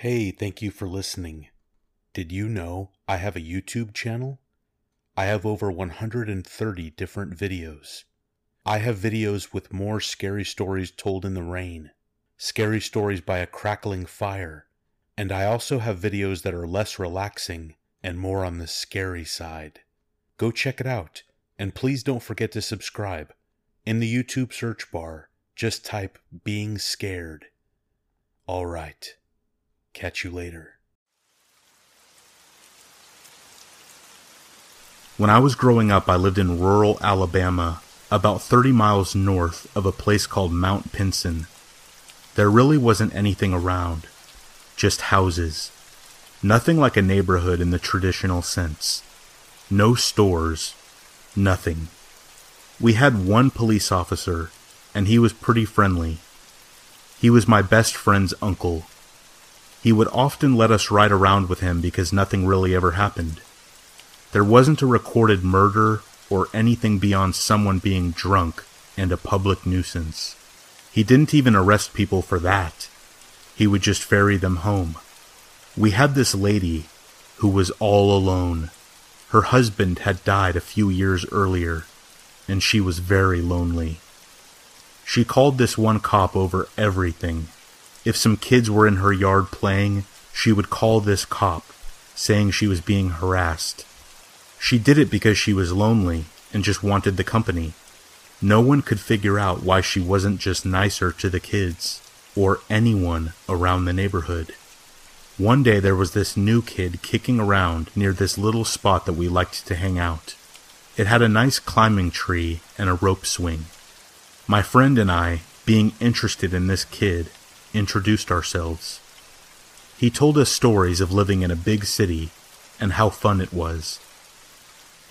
Hey, thank you for listening. Did you know I have a YouTube channel? I have over 130 different videos. I have videos with more scary stories told in the rain, scary stories by a crackling fire, and I also have videos that are less relaxing and more on the scary side. Go check it out, and please don't forget to subscribe. In the YouTube search bar, just type being scared. All right. Catch you later. When I was growing up, I lived in rural Alabama, about 30 miles north of a place called Mount Pinson. There really wasn't anything around, just houses. Nothing like a neighborhood in the traditional sense. No stores, nothing. We had one police officer, and he was pretty friendly. He was my best friend's uncle. He would often let us ride around with him because nothing really ever happened. There wasn't a recorded murder or anything beyond someone being drunk and a public nuisance. He didn't even arrest people for that. He would just ferry them home. We had this lady who was all alone. Her husband had died a few years earlier, and she was very lonely. She called this one cop over everything. If some kids were in her yard playing, she would call this cop, saying she was being harassed. She did it because she was lonely and just wanted the company. No one could figure out why she wasn't just nicer to the kids or anyone around the neighborhood. One day there was this new kid kicking around near this little spot that we liked to hang out. It had a nice climbing tree and a rope swing. My friend and I, being interested in this kid, introduced ourselves. He told us stories of living in a big city and how fun it was.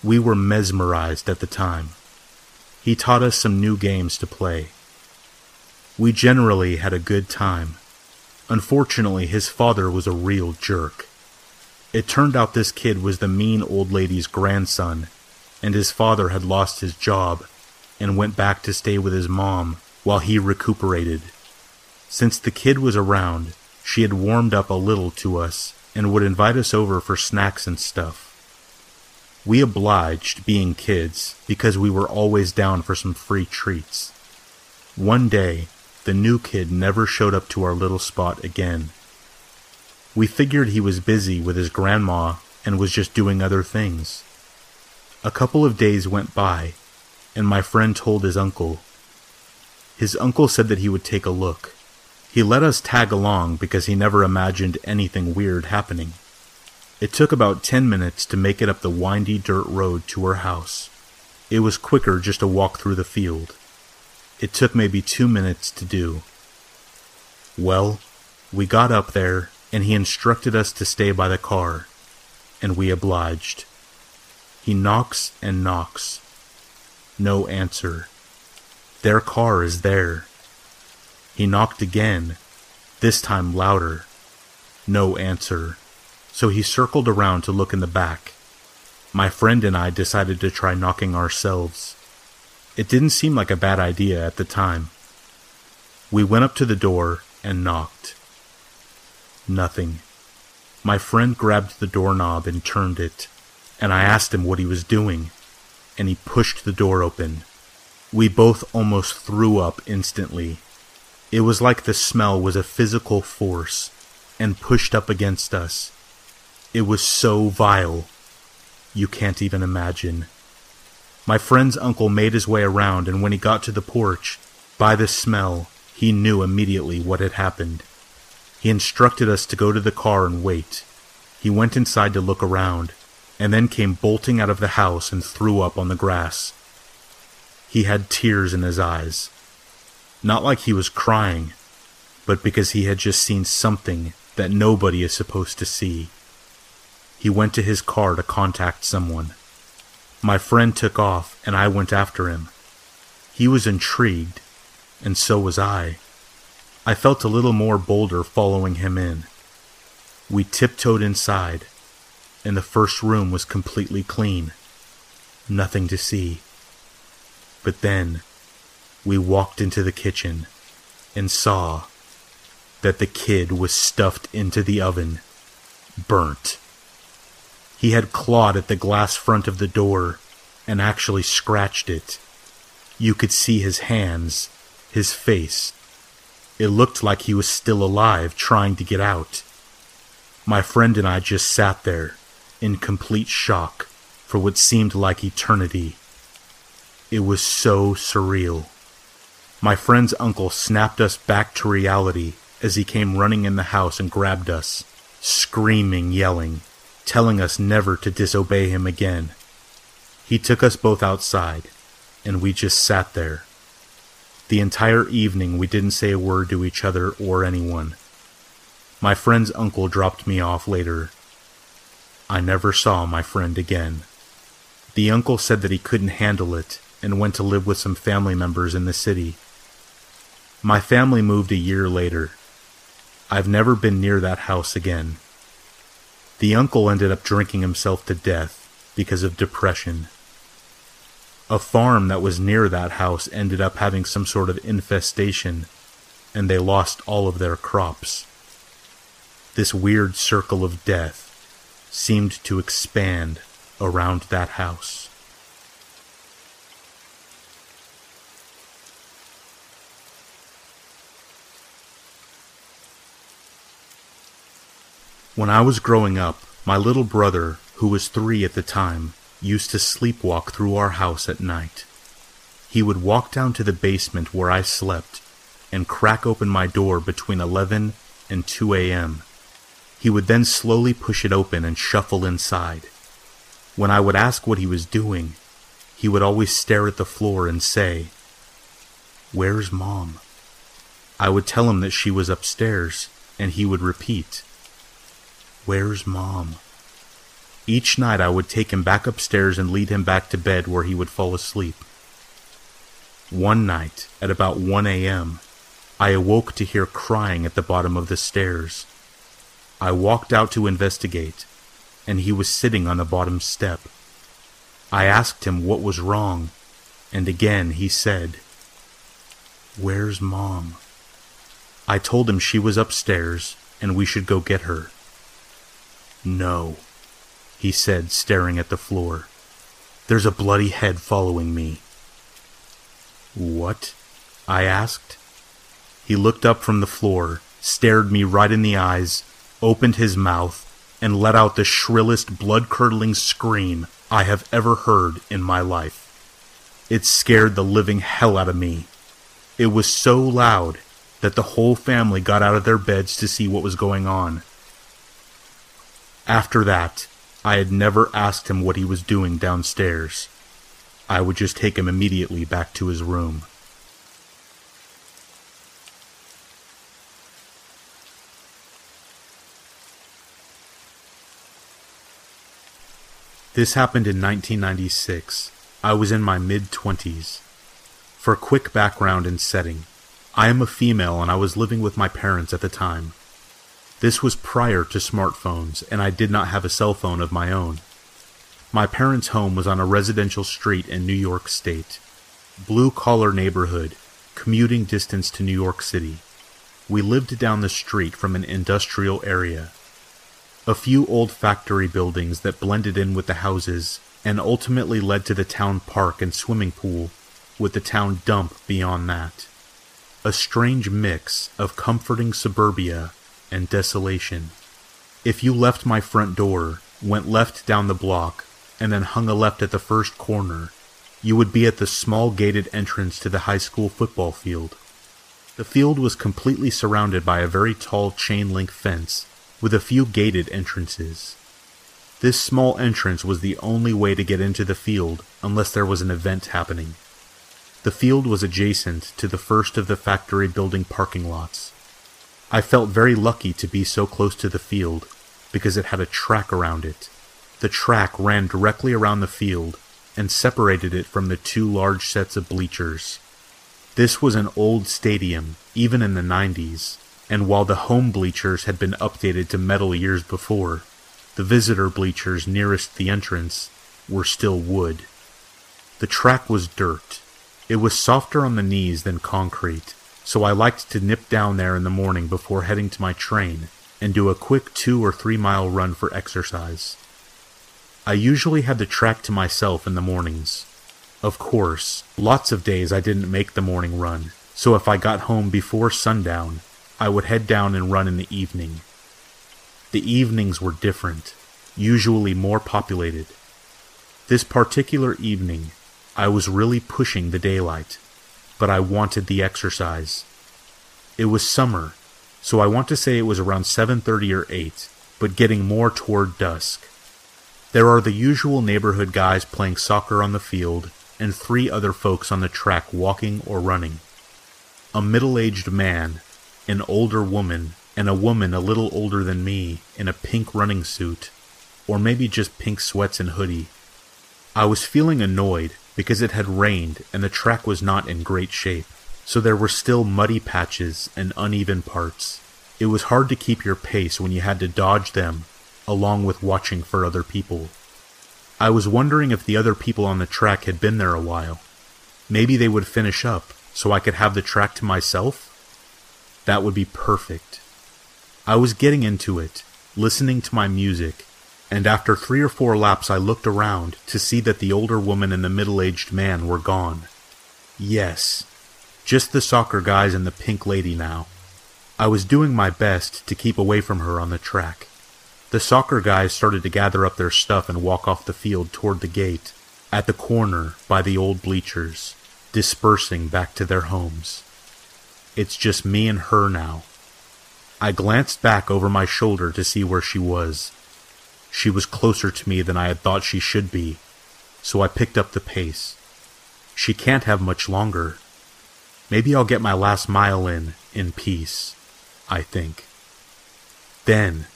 We were mesmerized at the time. He taught us some new games to play. We generally had a good time. Unfortunately, his father was a real jerk. It turned out this kid was the mean old lady's grandson, and his father had lost his job and went back to stay with his mom while he recuperated. Since the kid was around, she had warmed up a little to us and would invite us over for snacks and stuff. We obliged, being kids, because we were always down for some free treats. One day, the new kid never showed up to our little spot again. We figured he was busy with his grandma and was just doing other things. A couple of days went by, and my friend told his uncle. His uncle said that he would take a look. He let us tag along because he never imagined anything weird happening. It took about ten minutes to make it up the windy dirt road to her house. It was quicker just to walk through the field. It took maybe two minutes to do. Well, we got up there, and he instructed us to stay by the car, and we obliged. He knocks and knocks. No answer. Their car is there. He knocked again, this time louder. No answer. So he circled around to look in the back. My friend and I decided to try knocking ourselves. It didn't seem like a bad idea at the time. We went up to the door and knocked. Nothing. My friend grabbed the doorknob and turned it, and I asked him what he was doing, and he pushed the door open. We both almost threw up instantly. It was like the smell was a physical force and pushed up against us. It was so vile. You can't even imagine. My friend's uncle made his way around, and when he got to the porch, by the smell, he knew immediately what had happened. He instructed us to go to the car and wait. He went inside to look around, and then came bolting out of the house and threw up on the grass. He had tears in his eyes. Not like he was crying, but because he had just seen something that nobody is supposed to see. He went to his car to contact someone. My friend took off, and I went after him. He was intrigued, and so was I. I felt a little more bolder following him in. We tiptoed inside, and the first room was completely clean. Nothing to see. But then we walked into the kitchen and saw that the kid was stuffed into the oven, burnt. He had clawed at the glass front of the door and actually scratched it. You could see his hands, his face. It looked like he was still alive, trying to get out. My friend and I just sat there, in complete shock, for what seemed like eternity. It was so surreal. My friend's uncle snapped us back to reality as he came running in the house and grabbed us, screaming, yelling, telling us never to disobey him again. He took us both outside, and we just sat there. The entire evening we didn't say a word to each other or anyone. My friend's uncle dropped me off later. I never saw my friend again. The uncle said that he couldn't handle it and went to live with some family members in the city. My family moved a year later. I've never been near that house again. The uncle ended up drinking himself to death because of depression. A farm that was near that house ended up having some sort of infestation, and they lost all of their crops. This weird circle of death seemed to expand around that house. When I was growing up, my little brother, who was three at the time, used to sleepwalk through our house at night. He would walk down to the basement where I slept and crack open my door between 11 and 2 a.m. He would then slowly push it open and shuffle inside. When I would ask what he was doing, he would always stare at the floor and say, Where's Mom? I would tell him that she was upstairs, and he would repeat, Where's Mom? Each night I would take him back upstairs and lead him back to bed where he would fall asleep. One night, at about 1 a.m., I awoke to hear crying at the bottom of the stairs. I walked out to investigate, and he was sitting on the bottom step. I asked him what was wrong, and again he said, Where's Mom? I told him she was upstairs and we should go get her. No he said, staring at the floor. There's a bloody head following me. What? I asked. He looked up from the floor, stared me right in the eyes, opened his mouth, and let out the shrillest blood curdling scream I have ever heard in my life. It scared the living hell out of me. It was so loud that the whole family got out of their beds to see what was going on. After that, I had never asked him what he was doing downstairs. I would just take him immediately back to his room. This happened in 1996. I was in my mid 20s. For quick background and setting, I am a female and I was living with my parents at the time. This was prior to smartphones, and I did not have a cell phone of my own. My parents' home was on a residential street in New York State. Blue collar neighborhood, commuting distance to New York City. We lived down the street from an industrial area. A few old factory buildings that blended in with the houses and ultimately led to the town park and swimming pool, with the town dump beyond that. A strange mix of comforting suburbia and desolation. If you left my front door, went left down the block, and then hung a left at the first corner, you would be at the small gated entrance to the high school football field. The field was completely surrounded by a very tall chain link fence with a few gated entrances. This small entrance was the only way to get into the field unless there was an event happening. The field was adjacent to the first of the factory building parking lots. I felt very lucky to be so close to the field because it had a track around it. The track ran directly around the field and separated it from the two large sets of bleachers. This was an old stadium, even in the 90s, and while the home bleachers had been updated to metal years before, the visitor bleachers nearest the entrance were still wood. The track was dirt. It was softer on the knees than concrete, so I liked to nip down there in the morning before heading to my train and do a quick two or three mile run for exercise. I usually had the track to myself in the mornings. Of course, lots of days I didn't make the morning run, so if I got home before sundown, I would head down and run in the evening. The evenings were different, usually more populated. This particular evening, I was really pushing the daylight, but I wanted the exercise. It was summer, so I want to say it was around 7:30 or 8, but getting more toward dusk. There are the usual neighborhood guys playing soccer on the field and three other folks on the track walking or running. A middle-aged man, an older woman, and a woman a little older than me in a pink running suit, or maybe just pink sweats and hoodie. I was feeling annoyed because it had rained and the track was not in great shape, so there were still muddy patches and uneven parts. It was hard to keep your pace when you had to dodge them along with watching for other people. I was wondering if the other people on the track had been there a while. Maybe they would finish up so I could have the track to myself? That would be perfect. I was getting into it, listening to my music, and after three or four laps I looked around to see that the older woman and the middle-aged man were gone. Yes, just the soccer guys and the pink lady now. I was doing my best to keep away from her on the track. The soccer guys started to gather up their stuff and walk off the field toward the gate, at the corner by the old bleachers, dispersing back to their homes. It's just me and her now. I glanced back over my shoulder to see where she was. She was closer to me than I had thought she should be, so I picked up the pace. She can't have much longer. Maybe I'll get my last mile in, in peace, I think. Then,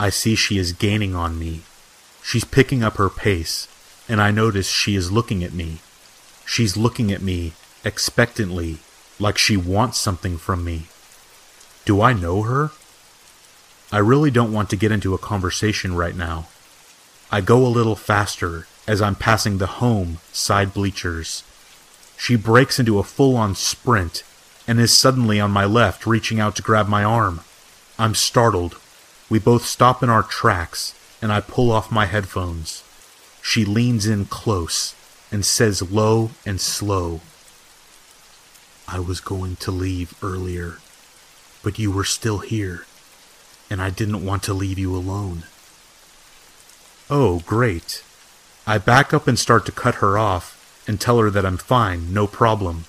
I see she is gaining on me. She's picking up her pace, and I notice she is looking at me. She's looking at me expectantly, like she wants something from me. Do I know her? I really don't want to get into a conversation right now. I go a little faster as I'm passing the home side bleachers. She breaks into a full on sprint and is suddenly on my left, reaching out to grab my arm. I'm startled. We both stop in our tracks, and I pull off my headphones. She leans in close and says low and slow, I was going to leave earlier, but you were still here, and I didn't want to leave you alone. Oh, great. I back up and start to cut her off and tell her that I'm fine, no problem.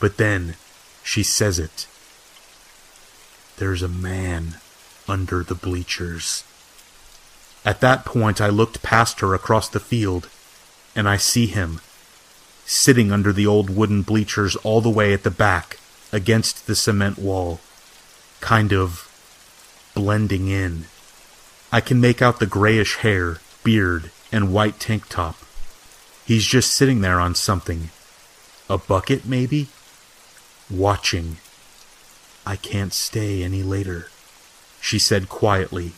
But then she says it. There's a man under the bleachers. At that point, I looked past her across the field, and I see him, sitting under the old wooden bleachers all the way at the back, against the cement wall, kind of blending in. I can make out the grayish hair, beard, and white tank top. He's just sitting there on something. A bucket, maybe? Watching. I can't stay any later, she said quietly.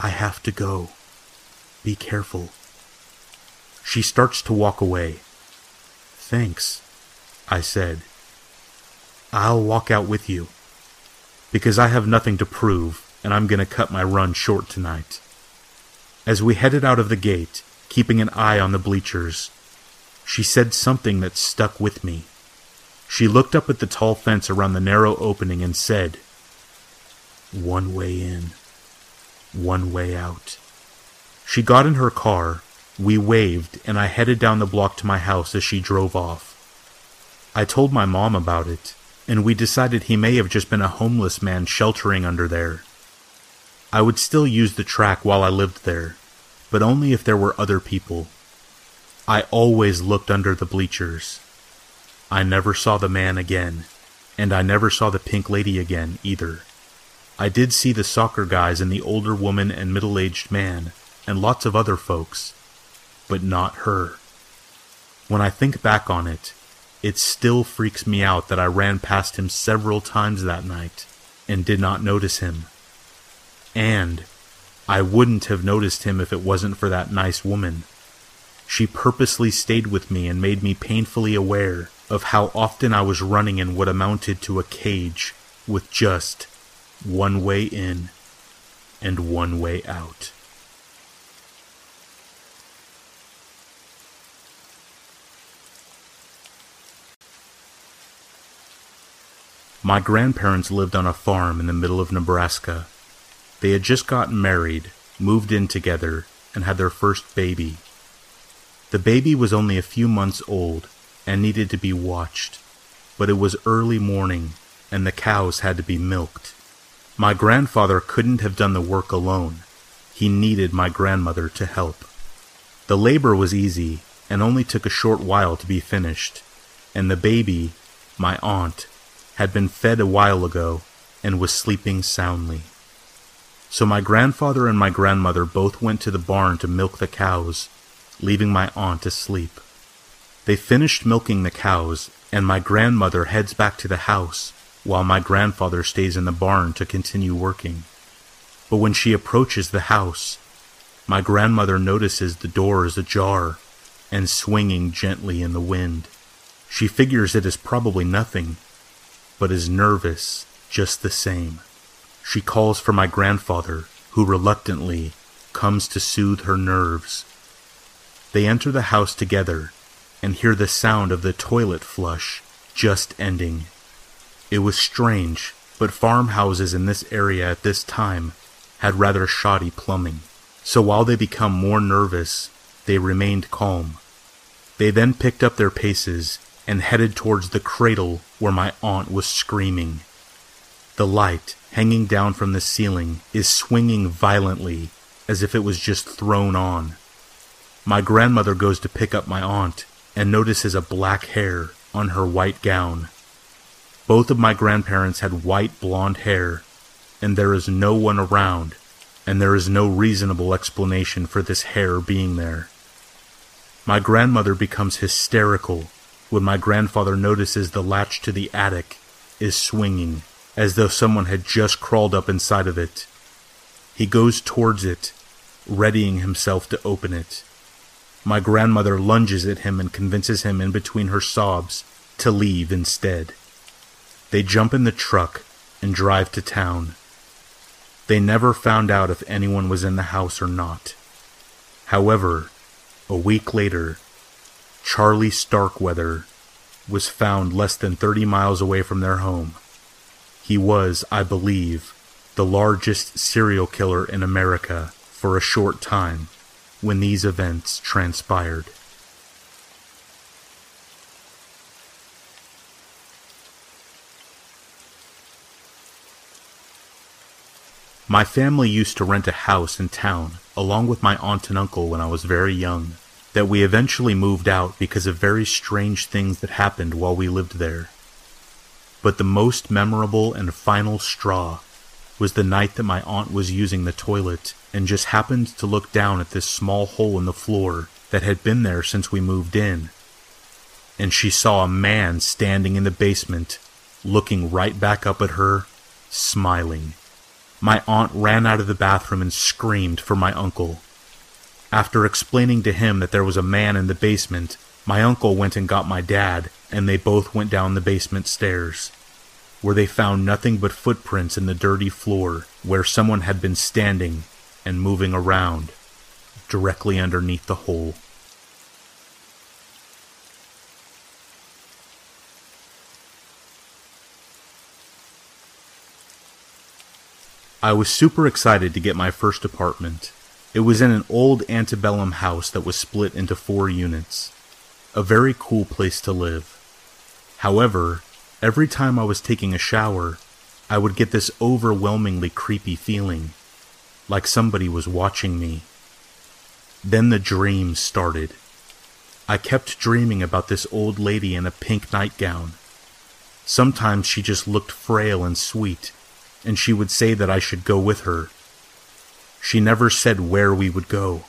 I have to go. Be careful. She starts to walk away. Thanks, I said. I'll walk out with you. Because I have nothing to prove, and I'm going to cut my run short tonight. As we headed out of the gate, keeping an eye on the bleachers, she said something that stuck with me. She looked up at the tall fence around the narrow opening and said, One way in, one way out. She got in her car, we waved, and I headed down the block to my house as she drove off. I told my mom about it, and we decided he may have just been a homeless man sheltering under there. I would still use the track while I lived there, but only if there were other people. I always looked under the bleachers. I never saw the man again, and I never saw the pink lady again either. I did see the soccer guys and the older woman and middle aged man, and lots of other folks, but not her. When I think back on it, it still freaks me out that I ran past him several times that night and did not notice him. And I wouldn't have noticed him if it wasn't for that nice woman. She purposely stayed with me and made me painfully aware of how often I was running in what amounted to a cage with just one way in and one way out. My grandparents lived on a farm in the middle of Nebraska. They had just gotten married, moved in together, and had their first baby. The baby was only a few months old and needed to be watched, but it was early morning and the cows had to be milked. My grandfather couldn't have done the work alone. He needed my grandmother to help. The labor was easy and only took a short while to be finished, and the baby, my aunt, had been fed a while ago and was sleeping soundly. So my grandfather and my grandmother both went to the barn to milk the cows, leaving my aunt asleep. They finished milking the cows, and my grandmother heads back to the house while my grandfather stays in the barn to continue working. But when she approaches the house, my grandmother notices the door is ajar and swinging gently in the wind. She figures it is probably nothing, but is nervous just the same. She calls for my grandfather, who reluctantly comes to soothe her nerves. They enter the house together and hear the sound of the toilet flush just ending. It was strange, but farmhouses in this area at this time had rather shoddy plumbing, so while they become more nervous, they remained calm. They then picked up their paces and headed towards the cradle where my aunt was screaming. The light, hanging down from the ceiling, is swinging violently as if it was just thrown on. My grandmother goes to pick up my aunt and notices a black hair on her white gown. Both of my grandparents had white blonde hair, and there is no one around, and there is no reasonable explanation for this hair being there. My grandmother becomes hysterical when my grandfather notices the latch to the attic is swinging as though someone had just crawled up inside of it. He goes towards it, readying himself to open it. My grandmother lunges at him and convinces him in between her sobs to leave instead. They jump in the truck and drive to town. They never found out if anyone was in the house or not. However, a week later, Charlie Starkweather was found less than 30 miles away from their home. He was, I believe, the largest serial killer in America for a short time when these events transpired. My family used to rent a house in town along with my aunt and uncle when I was very young, that we eventually moved out because of very strange things that happened while we lived there. But the most memorable and final straw was the night that my aunt was using the toilet and just happened to look down at this small hole in the floor that had been there since we moved in. And she saw a man standing in the basement, looking right back up at her, smiling. My aunt ran out of the bathroom and screamed for my uncle. After explaining to him that there was a man in the basement, my uncle went and got my dad, and they both went down the basement stairs, where they found nothing but footprints in the dirty floor where someone had been standing and moving around, directly underneath the hole. I was super excited to get my first apartment. It was in an old antebellum house that was split into four units. A very cool place to live. However, every time I was taking a shower, I would get this overwhelmingly creepy feeling, like somebody was watching me. Then the dreams started. I kept dreaming about this old lady in a pink nightgown. Sometimes she just looked frail and sweet, and she would say that I should go with her. She never said where we would go.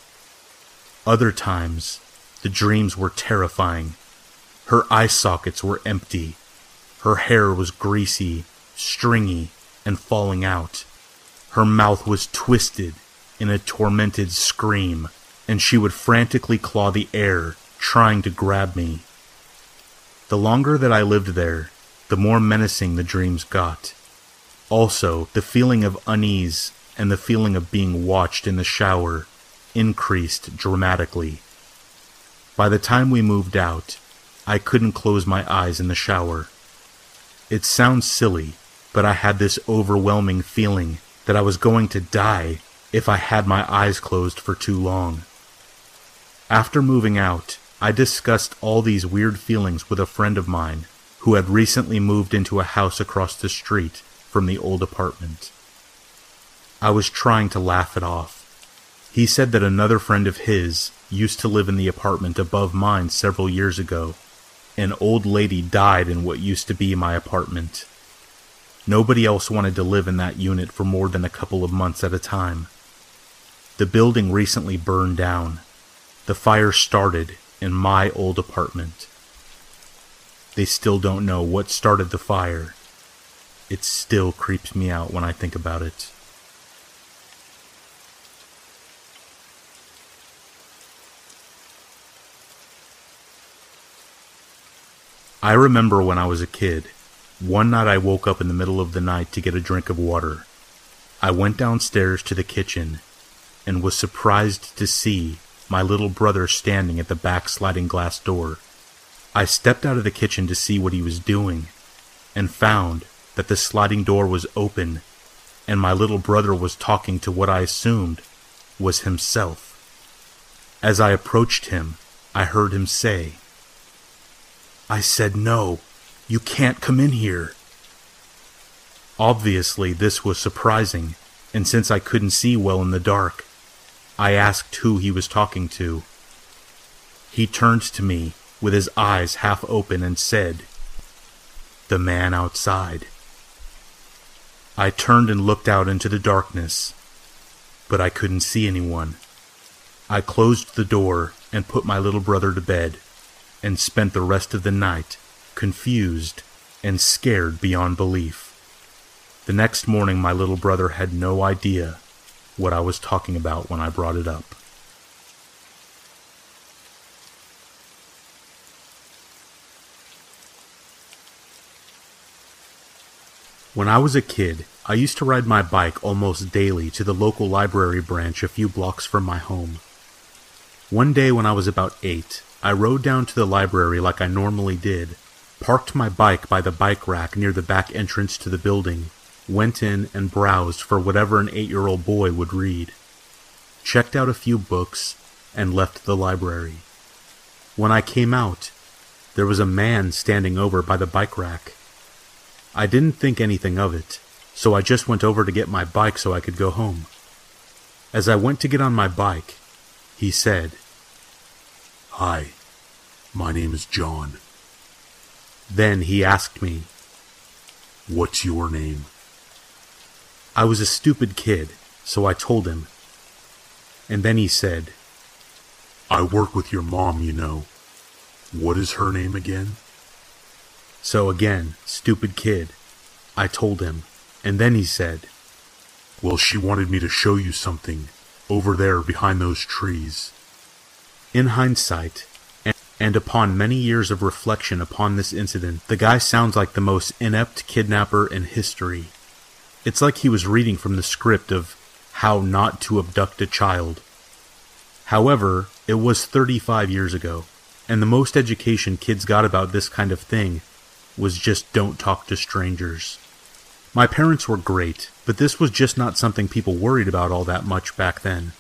Other times, the dreams were terrifying. Her eye sockets were empty. Her hair was greasy, stringy, and falling out. Her mouth was twisted in a tormented scream, and she would frantically claw the air, trying to grab me. The longer that I lived there, the more menacing the dreams got. Also, the feeling of unease and the feeling of being watched in the shower increased dramatically. By the time we moved out, I couldn't close my eyes in the shower. It sounds silly, but I had this overwhelming feeling that I was going to die if I had my eyes closed for too long. After moving out, I discussed all these weird feelings with a friend of mine who had recently moved into a house across the street from the old apartment. I was trying to laugh it off. He said that another friend of his used to live in the apartment above mine several years ago. An old lady died in what used to be my apartment. Nobody else wanted to live in that unit for more than a couple of months at a time. The building recently burned down. The fire started in my old apartment. They still don't know what started the fire. It still creeps me out when I think about it. I remember when I was a kid, one night I woke up in the middle of the night to get a drink of water. I went downstairs to the kitchen and was surprised to see my little brother standing at the back sliding glass door. I stepped out of the kitchen to see what he was doing and found that the sliding door was open and my little brother was talking to what I assumed was himself. As I approached him, I heard him say, I said no, you can't come in here. Obviously, this was surprising, and since I couldn't see well in the dark, I asked who he was talking to. He turned to me with his eyes half open and said, The man outside. I turned and looked out into the darkness, but I couldn't see anyone. I closed the door and put my little brother to bed and spent the rest of the night confused and scared beyond belief. The next morning, my little brother had no idea what I was talking about when I brought it up. When I was a kid, I used to ride my bike almost daily to the local library branch a few blocks from my home. One day when I was about eight, I rode down to the library like I normally did, parked my bike by the bike rack near the back entrance to the building, went in and browsed for whatever an eight year old boy would read, checked out a few books, and left the library. When I came out, there was a man standing over by the bike rack. I didn't think anything of it, so I just went over to get my bike so I could go home. As I went to get on my bike, he said, Hi, my name is John. Then he asked me, What's your name? I was a stupid kid, so I told him. And then he said, I work with your mom, you know. What is her name again? So again, stupid kid, I told him, and then he said, Well, she wanted me to show you something over there behind those trees. In hindsight, and upon many years of reflection upon this incident, the guy sounds like the most inept kidnapper in history. It's like he was reading from the script of How Not to Abduct a Child. However, it was 35 years ago, and the most education kids got about this kind of thing was just don't talk to strangers. My parents were great, but this was just not something people worried about all that much back then.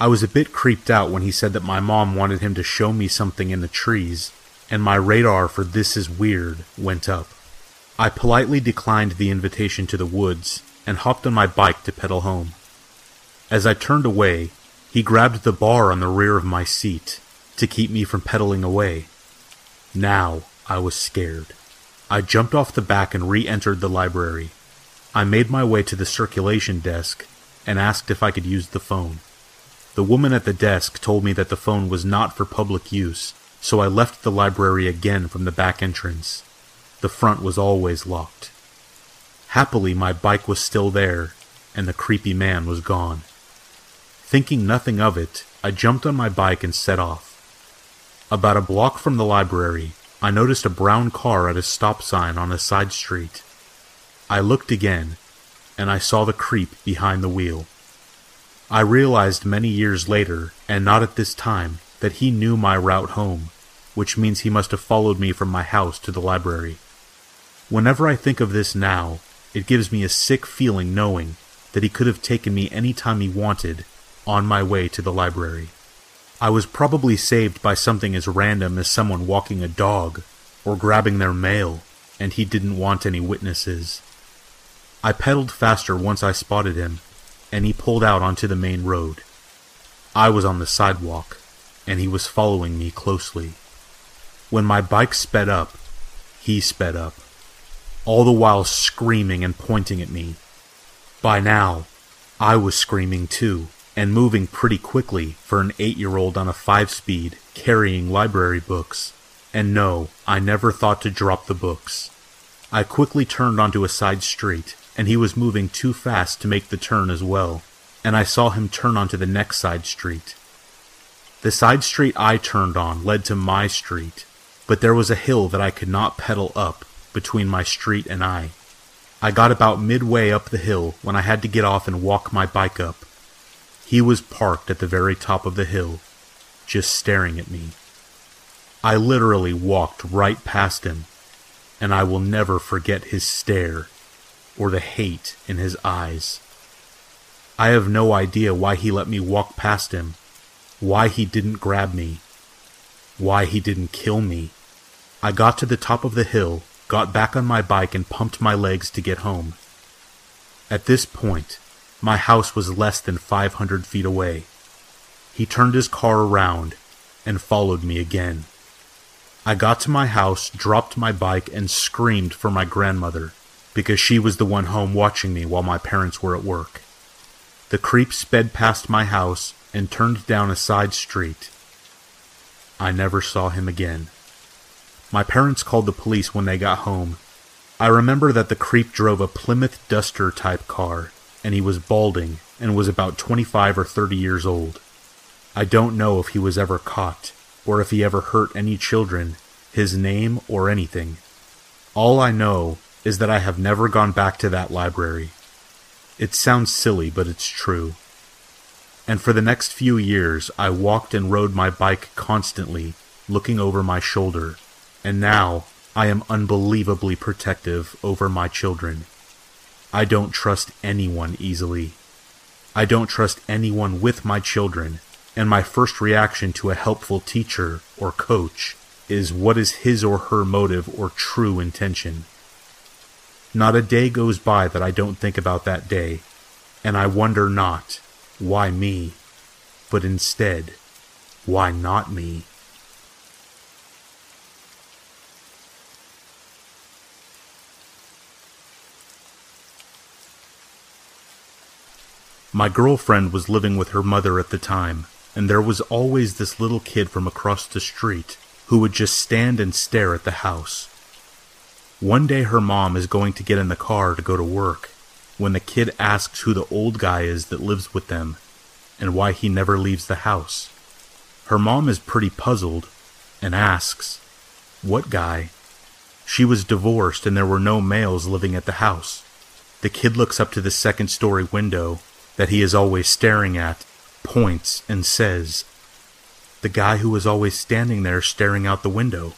I was a bit creeped out when he said that my mom wanted him to show me something in the trees, and my radar for this is weird went up. I politely declined the invitation to the woods and hopped on my bike to pedal home. As I turned away, he grabbed the bar on the rear of my seat to keep me from pedaling away. Now I was scared. I jumped off the back and re entered the library. I made my way to the circulation desk and asked if I could use the phone. The woman at the desk told me that the phone was not for public use, so I left the library again from the back entrance. The front was always locked. Happily, my bike was still there, and the creepy man was gone. Thinking nothing of it, I jumped on my bike and set off. About a block from the library, I noticed a brown car at a stop sign on a side street. I looked again, and I saw the creep behind the wheel. I realized many years later, and not at this time, that he knew my route home, which means he must have followed me from my house to the library. Whenever I think of this now, it gives me a sick feeling knowing that he could have taken me any time he wanted on my way to the library. I was probably saved by something as random as someone walking a dog or grabbing their mail, and he didn't want any witnesses. I pedaled faster once I spotted him, and he pulled out onto the main road. I was on the sidewalk, and he was following me closely. When my bike sped up, he sped up, all the while screaming and pointing at me. By now, I was screaming too, and moving pretty quickly for an eight year old on a five speed carrying library books. And no, I never thought to drop the books. I quickly turned onto a side street, and he was moving too fast to make the turn as well, and I saw him turn onto the next side street. The side street I turned on led to my street, but there was a hill that I could not pedal up between my street and I. I got about midway up the hill when I had to get off and walk my bike up. He was parked at the very top of the hill, just staring at me. I literally walked right past him, and I will never forget his stare or the hate in his eyes. I have no idea why he let me walk past him, why he didn't grab me, why he didn't kill me. I got to the top of the hill, got back on my bike, and pumped my legs to get home. At this point, my house was less than 500 feet away. He turned his car around and followed me again. I got to my house, dropped my bike, and screamed for my grandmother because she was the one home watching me while my parents were at work. The creep sped past my house and turned down a side street. I never saw him again. My parents called the police when they got home. I remember that the creep drove a Plymouth Duster type car, and he was balding and was about 25 or 30 years old. I don't know if he was ever caught, or if he ever hurt any children, his name, or anything. All I know is that I have never gone back to that library. It sounds silly, but it's true. And for the next few years, I walked and rode my bike constantly, looking over my shoulder, and now I am unbelievably protective over my children. I don't trust anyone easily. I don't trust anyone with my children, and my first reaction to a helpful teacher or coach is what is his or her motive or true intention. Not a day goes by that I don't think about that day, and I wonder not, why me, but instead, why not me? My girlfriend was living with her mother at the time, and there was always this little kid from across the street who would just stand and stare at the house. One day her mom is going to get in the car to go to work when the kid asks who the old guy is that lives with them and why he never leaves the house. Her mom is pretty puzzled and asks, What guy? She was divorced and there were no males living at the house. The kid looks up to the second story window that he is always staring at, points, and says, The guy who was always standing there staring out the window.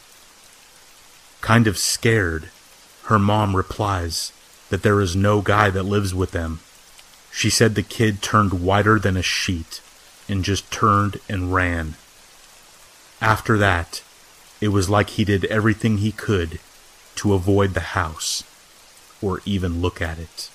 Kind of scared, her mom replies that there is no guy that lives with them. She said the kid turned whiter than a sheet and just turned and ran. After that, it was like he did everything he could to avoid the house or even look at it.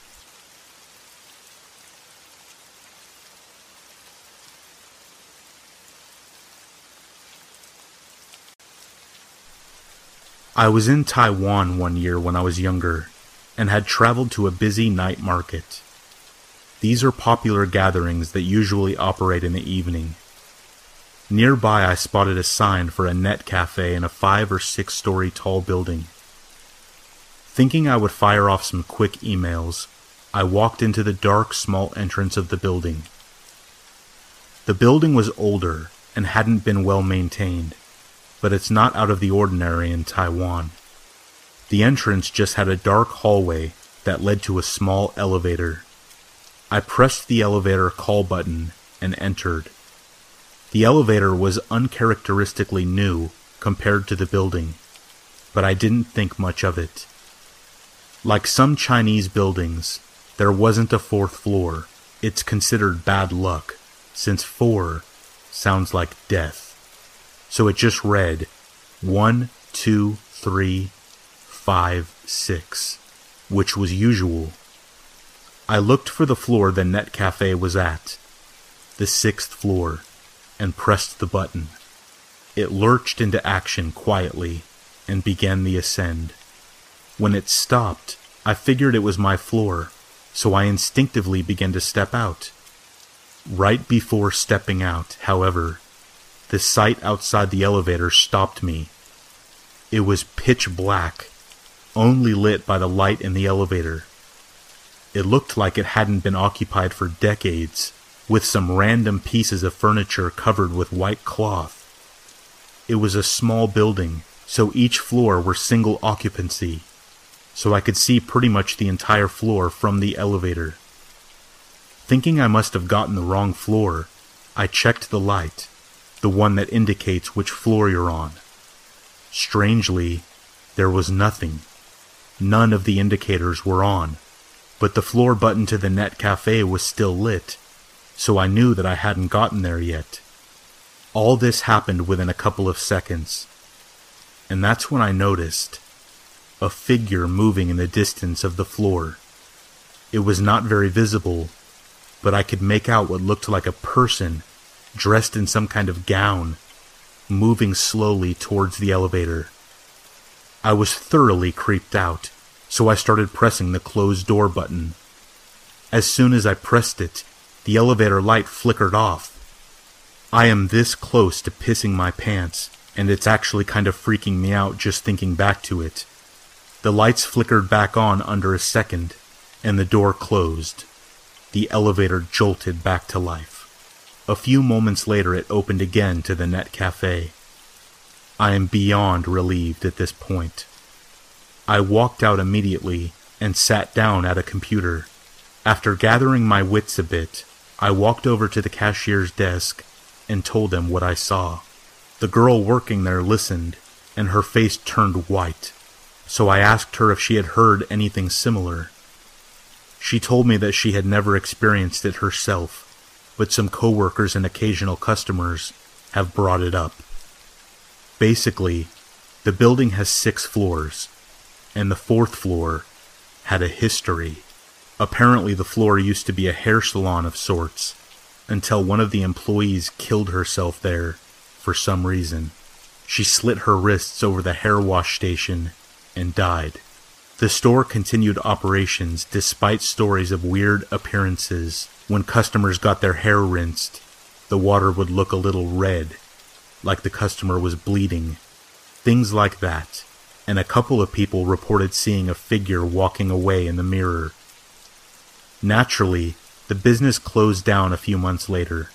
I was in Taiwan one year when I was younger and had traveled to a busy night market. These are popular gatherings that usually operate in the evening. Nearby, I spotted a sign for a net cafe in a five or six story tall building. Thinking I would fire off some quick emails, I walked into the dark, small entrance of the building. The building was older and hadn't been well maintained. But it's not out of the ordinary in Taiwan. The entrance just had a dark hallway that led to a small elevator. I pressed the elevator call button and entered. The elevator was uncharacteristically new compared to the building, but I didn't think much of it. Like some Chinese buildings, there wasn't a fourth floor. It's considered bad luck, since four sounds like death. So it just read one, two, three, five, six, which was usual. I looked for the floor the net cafe was at, the sixth floor, and pressed the button. It lurched into action quietly and began the ascend. When it stopped, I figured it was my floor, so I instinctively began to step out. Right before stepping out, however, the sight outside the elevator stopped me. It was pitch black, only lit by the light in the elevator. It looked like it hadn't been occupied for decades, with some random pieces of furniture covered with white cloth. It was a small building, so each floor were single occupancy, so I could see pretty much the entire floor from the elevator. Thinking I must have gotten the wrong floor, I checked the light, the one that indicates which floor you're on. Strangely, there was nothing. None of the indicators were on, but the floor button to the net cafe was still lit, so I knew that I hadn't gotten there yet. All this happened within a couple of seconds, and that's when I noticed a figure moving in the distance of the floor. It was not very visible, but I could make out what looked like a person dressed in some kind of gown, moving slowly towards the elevator. I was thoroughly creeped out, so I started pressing the closed door button. As soon as I pressed it, the elevator light flickered off. I am this close to pissing my pants, and it's actually kind of freaking me out just thinking back to it. The lights flickered back on under a second, and the door closed. The elevator jolted back to life. A few moments later, it opened again to the net cafe. I am beyond relieved at this point. I walked out immediately and sat down at a computer. After gathering my wits a bit, I walked over to the cashier's desk and told him what I saw. The girl working there listened, and her face turned white, so I asked her if she had heard anything similar. She told me that she had never experienced it herself, but some coworkers and occasional customers have brought it up. Basically, the building has six floors, and the fourth floor had a history. Apparently, the floor used to be a hair salon of sorts, until one of the employees killed herself there for some reason. She slit her wrists over the hair wash station and died. The store continued operations despite stories of weird appearances when customers got their hair rinsed, the water would look a little red, like the customer was bleeding. Things like that. And a couple of people reported seeing a figure walking away in the mirror. Naturally, the business closed down a few months later.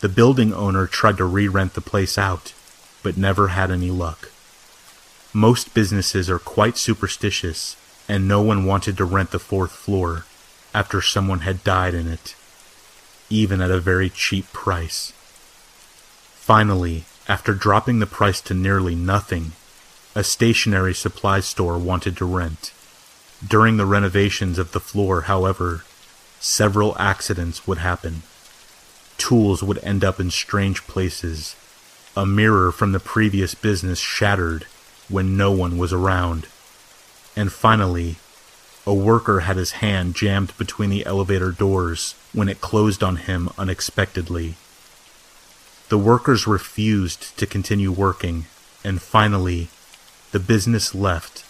The building owner tried to re rent the place out, but never had any luck. Most businesses are quite superstitious, and no one wanted to rent the fourth floor after someone had died in it, even at a very cheap price. Finally, after dropping the price to nearly nothing, a stationery supply store wanted to rent. During the renovations of the floor, however, several accidents would happen. Tools would end up in strange places. A mirror from the previous business shattered when no one was around. And finally, a worker had his hand jammed between the elevator doors when it closed on him unexpectedly. The workers refused to continue working, and finally, the business left,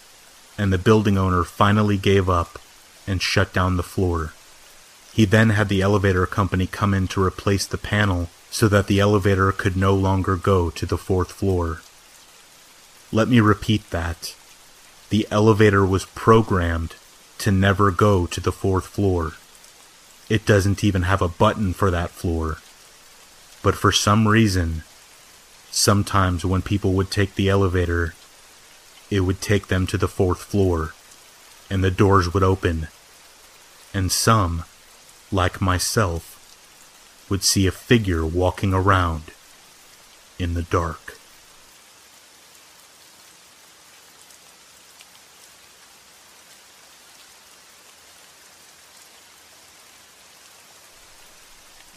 and the building owner finally gave up and shut down the floor. He then had the elevator company come in to replace the panel so that the elevator could no longer go to the fourth floor. Let me repeat that. The elevator was programmed to never go to the fourth floor. It doesn't even have a button for that floor. But for some reason, Sometimes when people would take the elevator, it would take them to the fourth floor, and the doors would open, and some, like myself, would see a figure walking around in the dark.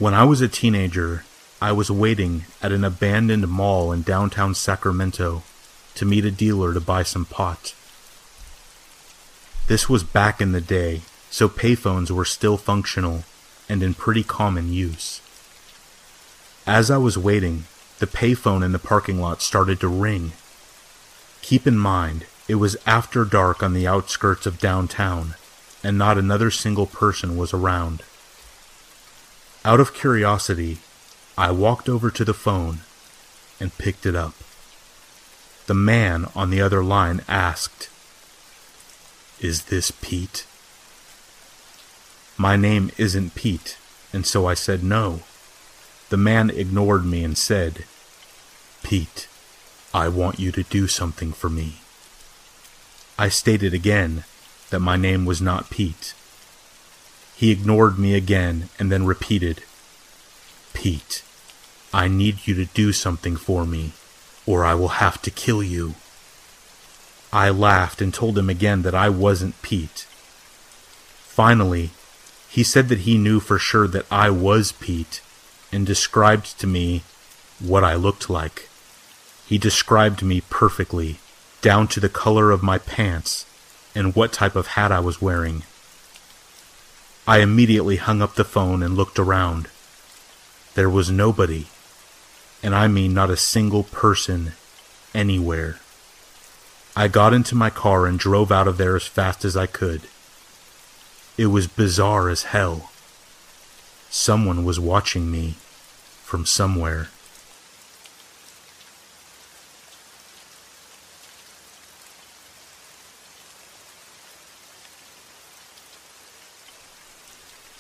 When I was a teenager, I was waiting at an abandoned mall in downtown Sacramento to meet a dealer to buy some pot. This was back in the day, so payphones were still functional and in pretty common use. As I was waiting, the payphone in the parking lot started to ring. Keep in mind, it was after dark on the outskirts of downtown, and not another single person was around. Out of curiosity, I walked over to the phone and picked it up. The man on the other line asked, Is this Pete? My name isn't Pete, and so I said no. The man ignored me and said, Pete, I want you to do something for me. I stated again that my name was not Pete. He ignored me again and then repeated, Pete, I need you to do something for me, or I will have to kill you. I laughed and told him again that I wasn't Pete. Finally, he said that he knew for sure that I was Pete and described to me what I looked like. He described me perfectly, down to the color of my pants and what type of hat I was wearing. I immediately hung up the phone and looked around. There was nobody, and I mean not a single person anywhere. I got into my car and drove out of there as fast as I could. It was bizarre as hell. Someone was watching me from somewhere.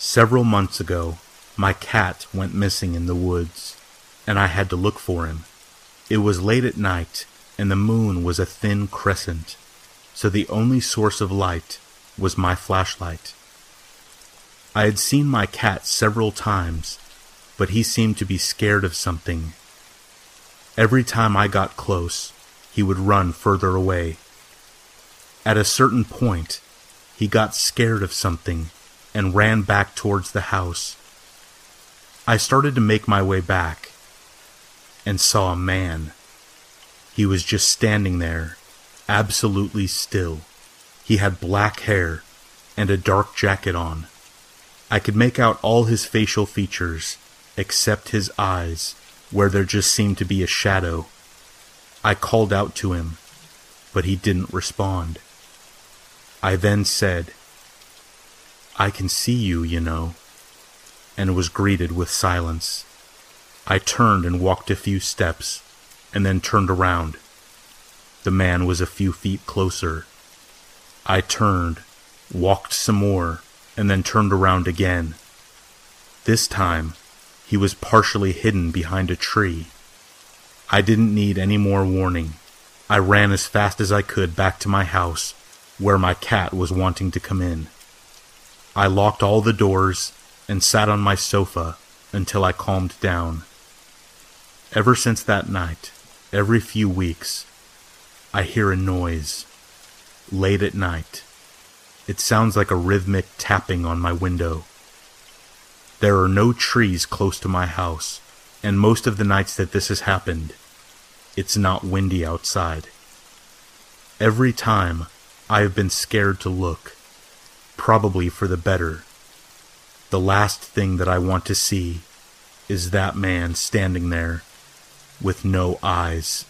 Several months ago, my cat went missing in the woods, and I had to look for him. It was late at night, and the moon was a thin crescent, so the only source of light was my flashlight. I had seen my cat several times, but he seemed to be scared of something. Every time I got close, he would run further away. At a certain point, he got scared of something and ran back towards the house. I started to make my way back and saw a man. He was just standing there, absolutely still. He had black hair and a dark jacket on. I could make out all his facial features, except his eyes, where there just seemed to be a shadow. I called out to him, but he didn't respond. I then said, I can see you, you know, and was greeted with silence. I turned and walked a few steps, and then turned around. The man was a few feet closer. I turned, walked some more, and then turned around again. This time, he was partially hidden behind a tree. I didn't need any more warning. I ran as fast as I could back to my house, where my cat was wanting to come in. I locked all the doors and sat on my sofa until I calmed down. Ever since that night, every few weeks, I hear a noise. Late at night. It sounds like a rhythmic tapping on my window. There are no trees close to my house, and most of the nights that this has happened, it's not windy outside. Every time I have been scared to look, probably for the better. The last thing that I want to see is that man standing there with no eyes.